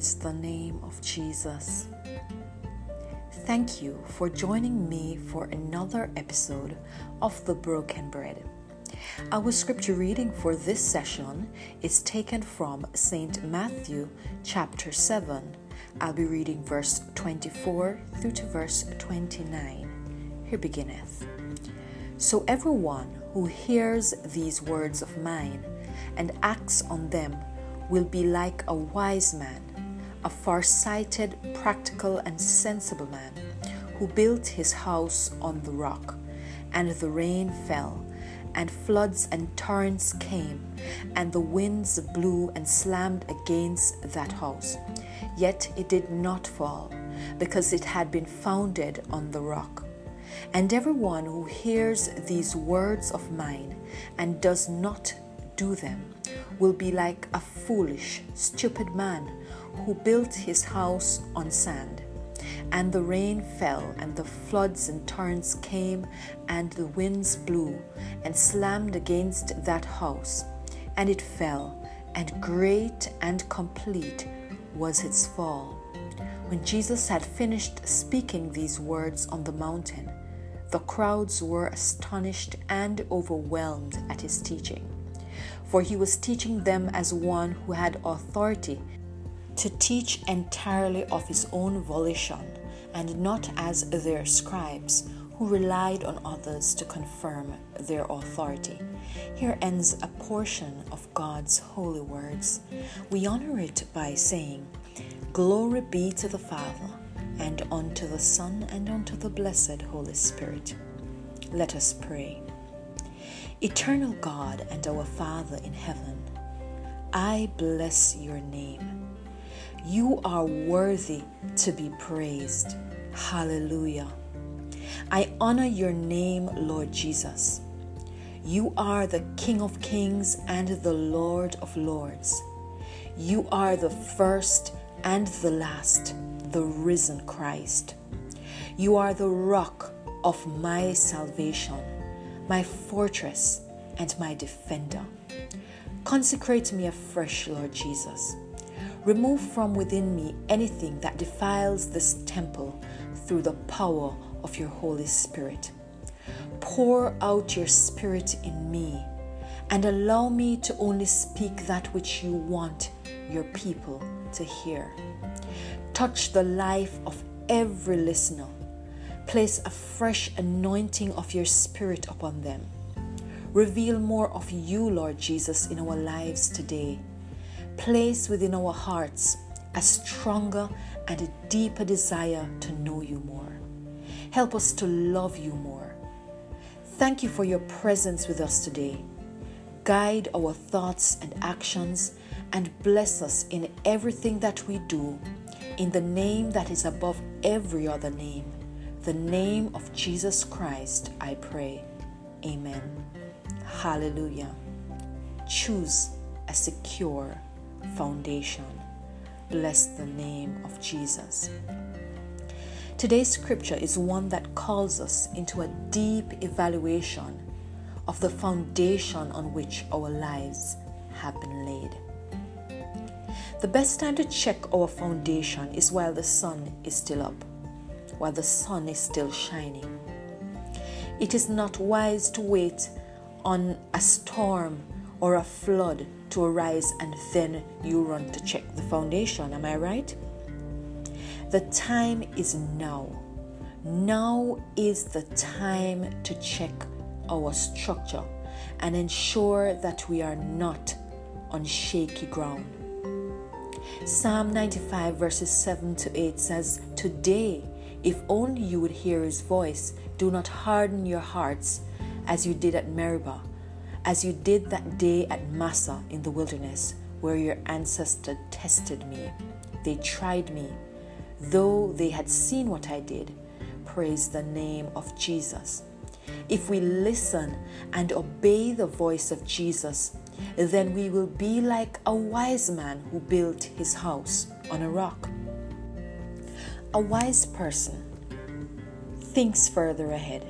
The name of Jesus. Thank you for joining me for another episode of The Broken Bread. Our scripture reading for this session is taken from St. Matthew chapter 7. I'll be reading verse 24 through to verse 29. Here beginneth. So everyone who hears these words of mine and acts on them will be like a wise man, a far-sighted, practical, and sensible man who built his house on the rock. And the rain fell, and floods and torrents came, and the winds blew and slammed against that house. Yet it did not fall, because it had been founded on the rock. And everyone who hears these words of mine and does not do them will be like a foolish, stupid man who built his house on sand. And the rain fell, and the floods and torrents came, and the winds blew and slammed against that house, and it fell, and great and complete was its fall. When Jesus had finished speaking these words on the mountain, the crowds were astonished and overwhelmed at his teaching for he was teaching them as one who had authority to teach entirely of his own volition, and not as their scribes, who relied on others to confirm their authority. Here ends a portion of God's holy words. We honor it by saying, Glory be to the Father, and unto the Son, and unto the blessed Holy Spirit. Let us pray. Eternal God and our Father in heaven, I bless your name. You are worthy to be praised. Hallelujah. I honor your name, Lord Jesus. You are the King of kings and the Lord of lords. You are the first and the last, the risen Christ. You are the rock of my salvation my fortress, and my defender. Consecrate me afresh, Lord Jesus. Remove from within me anything that defiles this temple through the power of your Holy Spirit. Pour out your Spirit in me and allow me to only speak that which you want your people to hear. Touch the life of every listener Place a fresh anointing of your Spirit upon them. Reveal more of you, Lord Jesus, in our lives today. Place within our hearts a stronger and a deeper desire to know you more. Help us to love you more. Thank you for your presence with us today. Guide our thoughts and actions and bless us in everything that we do in the name that is above every other name the name of Jesus Christ, I pray. Amen. Hallelujah. Choose a secure foundation. Bless the name of Jesus. Today's scripture is one that calls us into a deep evaluation of the foundation on which our lives have been laid. The best time to check our foundation is while the sun is still up while the sun is still shining. It is not wise to wait on a storm or a flood to arise and then you run to check the foundation. Am I right? The time is now. Now is the time to check our structure and ensure that we are not on shaky ground. Psalm 95, verses 7 to 8 says, Today if only you would hear his voice, do not harden your hearts as you did at Meribah, as you did that day at Massah in the wilderness, where your ancestor tested me. They tried me, though they had seen what I did. Praise the name of Jesus. If we listen and obey the voice of Jesus, then we will be like a wise man who built his house on a rock. A wise person thinks further ahead.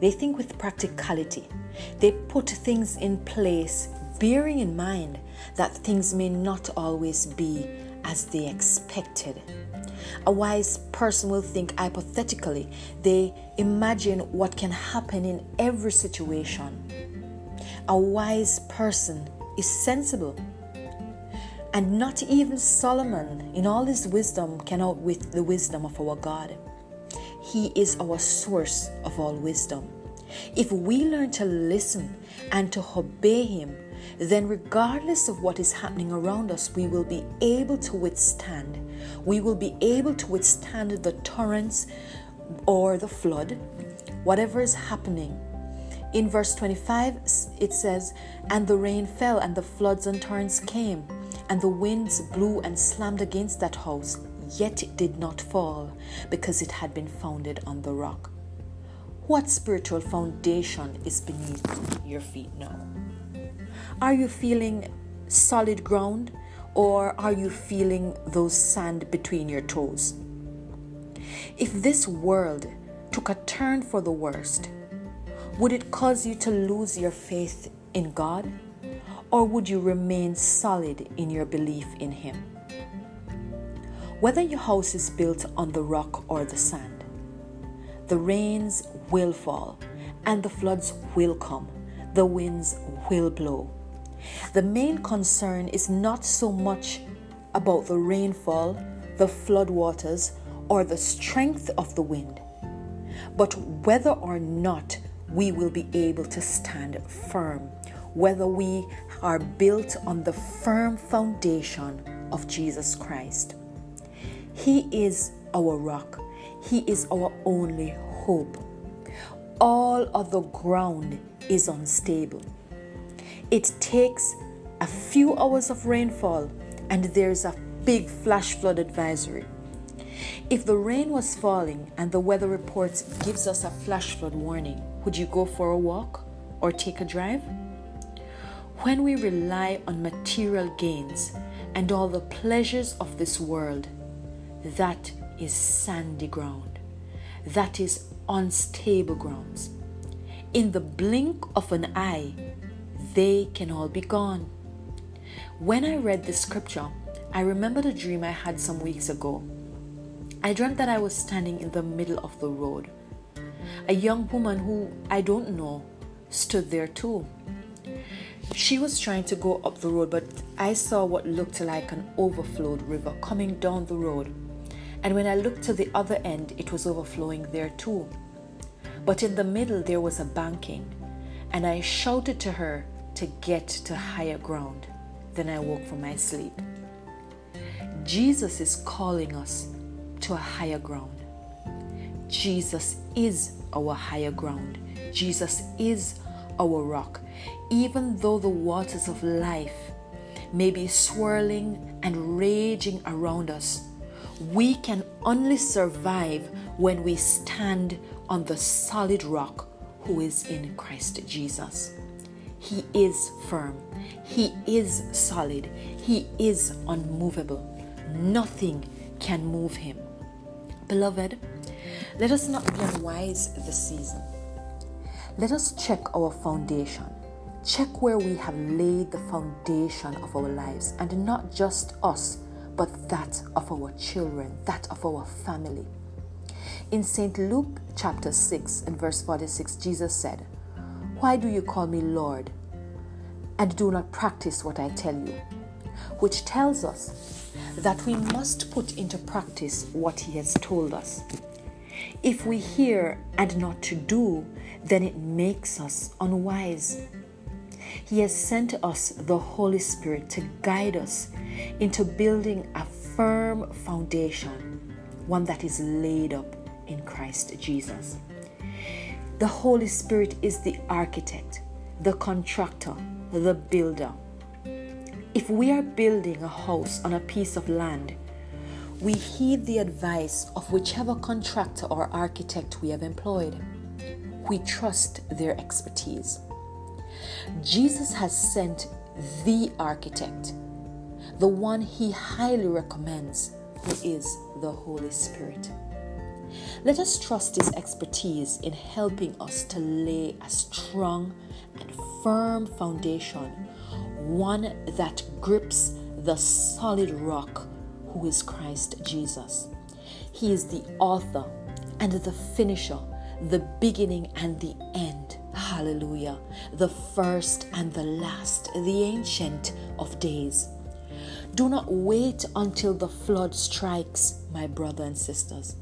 They think with practicality. They put things in place, bearing in mind that things may not always be as they expected. A wise person will think hypothetically, they imagine what can happen in every situation. A wise person is sensible. And not even Solomon, in all his wisdom, can outwit the wisdom of our God. He is our source of all wisdom. If we learn to listen and to obey Him, then regardless of what is happening around us, we will be able to withstand. We will be able to withstand the torrents or the flood, whatever is happening. In verse 25, it says, And the rain fell, and the floods and torrents came, and the winds blew and slammed against that house, yet it did not fall, because it had been founded on the rock. What spiritual foundation is beneath your feet now? Are you feeling solid ground or are you feeling those sand between your toes? If this world took a turn for the worst, would it cause you to lose your faith in God? Or would you remain solid in your belief in Him? Whether your house is built on the rock or the sand, the rains will fall and the floods will come, the winds will blow. The main concern is not so much about the rainfall, the floodwaters, or the strength of the wind, but whether or not we will be able to stand firm, whether we are built on the firm foundation of Jesus Christ. He is our rock, He is our only hope. All of the ground is unstable. It takes a few hours of rainfall and there's a big flash flood advisory. If the rain was falling and the weather report gives us a flash flood warning, would you go for a walk or take a drive? When we rely on material gains and all the pleasures of this world, that is sandy ground. That is unstable grounds. In the blink of an eye, they can all be gone. When I read this scripture, I remembered a dream I had some weeks ago. I dreamt that I was standing in the middle of the road. A young woman who I don't know stood there too. She was trying to go up the road, but I saw what looked like an overflowed river coming down the road. And when I looked to the other end, it was overflowing there too. But in the middle, there was a banking, and I shouted to her to get to higher ground. Then I woke from my sleep. Jesus is calling us to a higher ground. Jesus is our higher ground. Jesus is our rock. Even though the waters of life may be swirling and raging around us, we can only survive when we stand on the solid rock who is in Christ Jesus. He is firm. He is solid. He is unmovable. Nothing can move him. Beloved, let us not be unwise this season. Let us check our foundation. Check where we have laid the foundation of our lives, and not just us, but that of our children, that of our family. In St. Luke chapter 6 and verse 46, Jesus said, why do you call me Lord and do not practice what I tell you? Which tells us that we must put into practice what He has told us. If we hear and not to do, then it makes us unwise. He has sent us the Holy Spirit to guide us into building a firm foundation, one that is laid up in Christ Jesus. The Holy Spirit is the architect, the contractor, the builder. If we are building a house on a piece of land, we heed the advice of whichever contractor or architect we have employed. We trust their expertise. Jesus has sent the architect, the one he highly recommends, who is the Holy Spirit. Let us trust His expertise in helping us to lay a strong and firm foundation, one that grips the solid rock who is Christ Jesus. He is the author and the finisher, the beginning and the end. Hallelujah. The first and the last, the ancient of days. Do not wait until the flood strikes, my brother and sisters.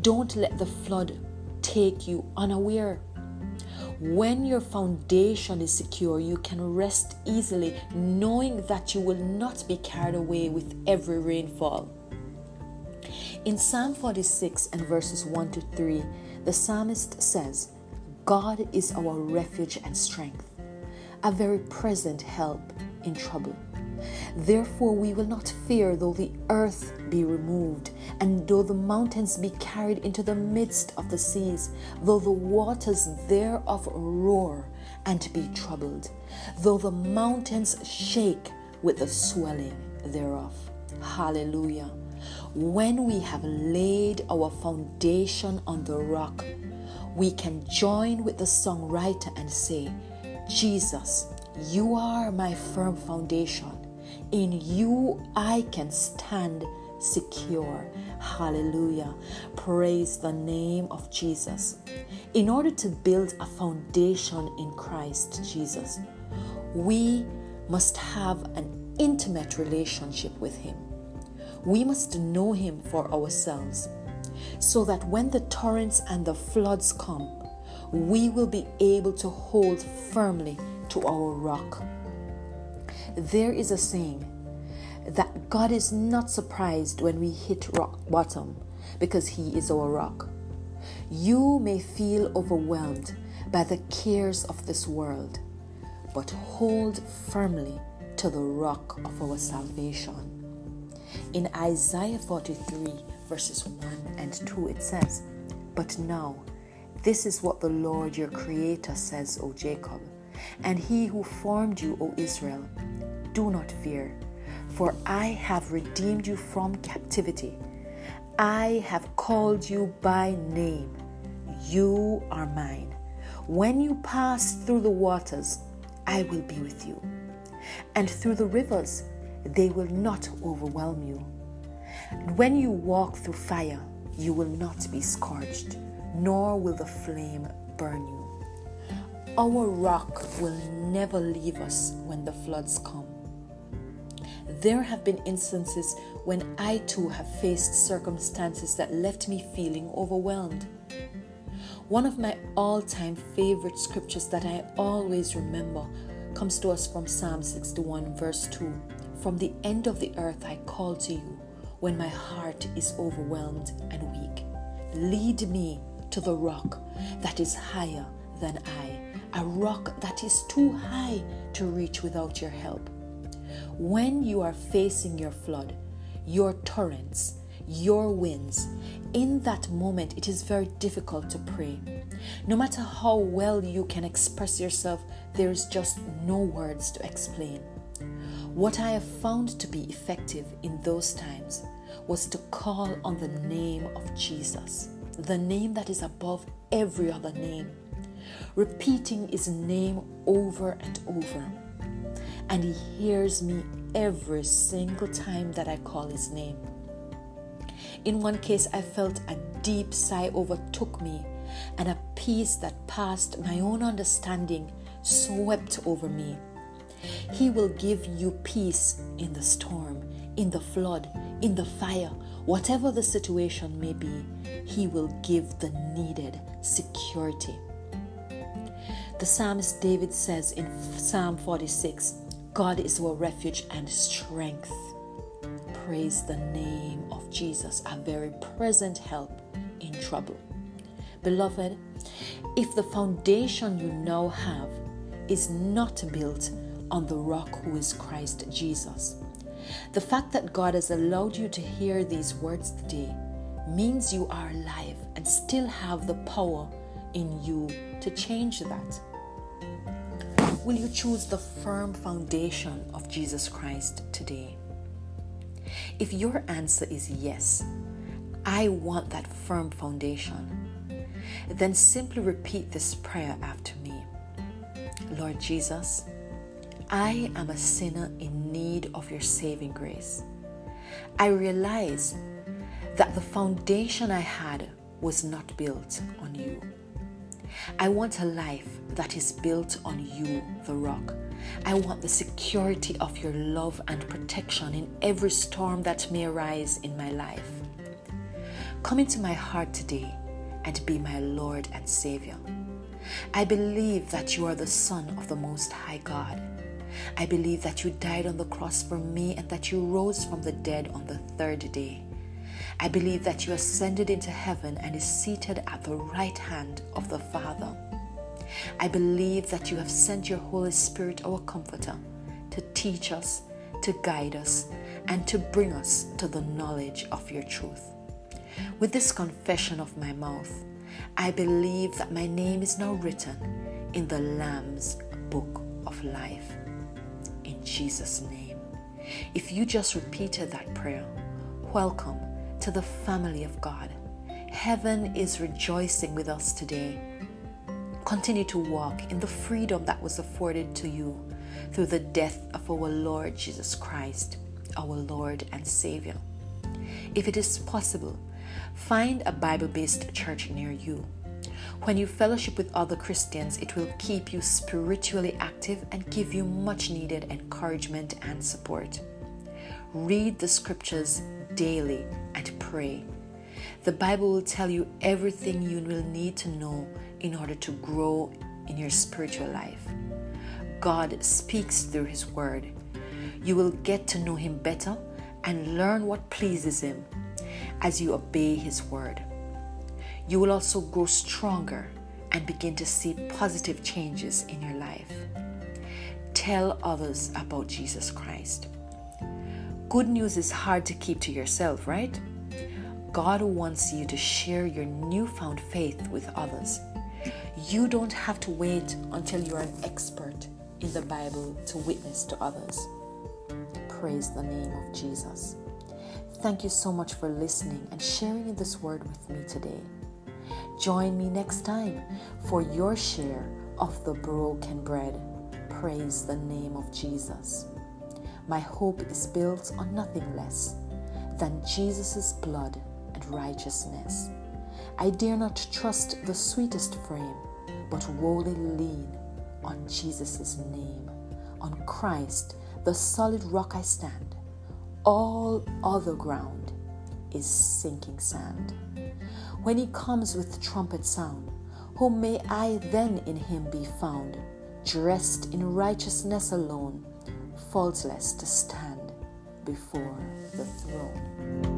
Don't let the flood take you unaware. When your foundation is secure, you can rest easily knowing that you will not be carried away with every rainfall. In Psalm 46 and verses 1 to 3, the psalmist says, God is our refuge and strength, a very present help in trouble. Therefore, we will not fear though the earth be removed, and though the mountains be carried into the midst of the seas, though the waters thereof roar and be troubled, though the mountains shake with the swelling thereof. Hallelujah. When we have laid our foundation on the rock, we can join with the songwriter and say, Jesus, you are my firm foundation. In you I can stand secure. Hallelujah. Praise the name of Jesus. In order to build a foundation in Christ Jesus, we must have an intimate relationship with Him. We must know Him for ourselves so that when the torrents and the floods come, we will be able to hold firmly to our rock. There is a saying that God is not surprised when we hit rock bottom because He is our rock. You may feel overwhelmed by the cares of this world, but hold firmly to the rock of our salvation. In Isaiah 43, verses 1 and 2, it says, But now, this is what the Lord your Creator says, O Jacob, and he who formed you, O Israel. Do not fear, for I have redeemed you from captivity. I have called you by name. You are mine. When you pass through the waters, I will be with you. And through the rivers, they will not overwhelm you. When you walk through fire, you will not be scorched, nor will the flame burn you. Our rock will never leave us when the floods come. There have been instances when I too have faced circumstances that left me feeling overwhelmed. One of my all time favorite scriptures that I always remember comes to us from Psalm 61, verse 2. From the end of the earth I call to you when my heart is overwhelmed and weak. Lead me to the rock that is higher than I, a rock that is too high to reach without your help. When you are facing your flood, your torrents, your winds, in that moment it is very difficult to pray. No matter how well you can express yourself, there is just no words to explain. What I have found to be effective in those times was to call on the name of Jesus, the name that is above every other name, repeating his name over and over. And he hears me every single time that I call his name. In one case, I felt a deep sigh overtook me, and a peace that passed my own understanding swept over me. He will give you peace in the storm, in the flood, in the fire, whatever the situation may be, He will give the needed security. The psalmist David says in Psalm 46 God is our refuge and strength. Praise the name of Jesus, a very present help in trouble. Beloved, if the foundation you now have is not built on the rock who is Christ Jesus. The fact that God has allowed you to hear these words today means you are alive and still have the power in you to change that. Will you choose the firm foundation of Jesus Christ today? If your answer is yes, I want that firm foundation, then simply repeat this prayer after me Lord Jesus, I am a sinner in need of your saving grace. I realize that the foundation I had was not built on you. I want a life that is built on you, the rock. I want the security of your love and protection in every storm that may arise in my life. Come into my heart today and be my Lord and Savior. I believe that you are the Son of the Most High God. I believe that you died on the cross for me and that you rose from the dead on the third day. I believe that you ascended into heaven and is seated at the right hand of the Father. I believe that you have sent your Holy Spirit, our Comforter, to teach us, to guide us, and to bring us to the knowledge of your truth. With this confession of my mouth, I believe that my name is now written in the Lamb's book of life. In Jesus' name. If you just repeated that prayer, welcome to the family of God. Heaven is rejoicing with us today. Continue to walk in the freedom that was afforded to you through the death of our Lord Jesus Christ, our Lord and Savior. If it is possible, find a Bible based church near you. When you fellowship with other Christians, it will keep you spiritually active and give you much needed encouragement and support. Read the scriptures daily and pray. The Bible will tell you everything you will need to know in order to grow in your spiritual life. God speaks through His Word. You will get to know Him better and learn what pleases Him as you obey His Word. You will also grow stronger and begin to see positive changes in your life. Tell others about Jesus Christ. Good news is hard to keep to yourself, right? God wants you to share your newfound faith with others. You don't have to wait until you're an expert in the Bible to witness to others. Praise the name of Jesus. Thank you so much for listening and sharing this word with me today. Join me next time for your share of the broken bread. Praise the name of Jesus. My hope is built on nothing less than Jesus' blood and righteousness. I dare not trust the sweetest frame, but wholly lean on Jesus' name. On Christ, the solid rock I stand. All other ground is sinking sand. When he comes with trumpet sound, whom may I then in him be found, dressed in righteousness alone? Faultless to stand before the throne.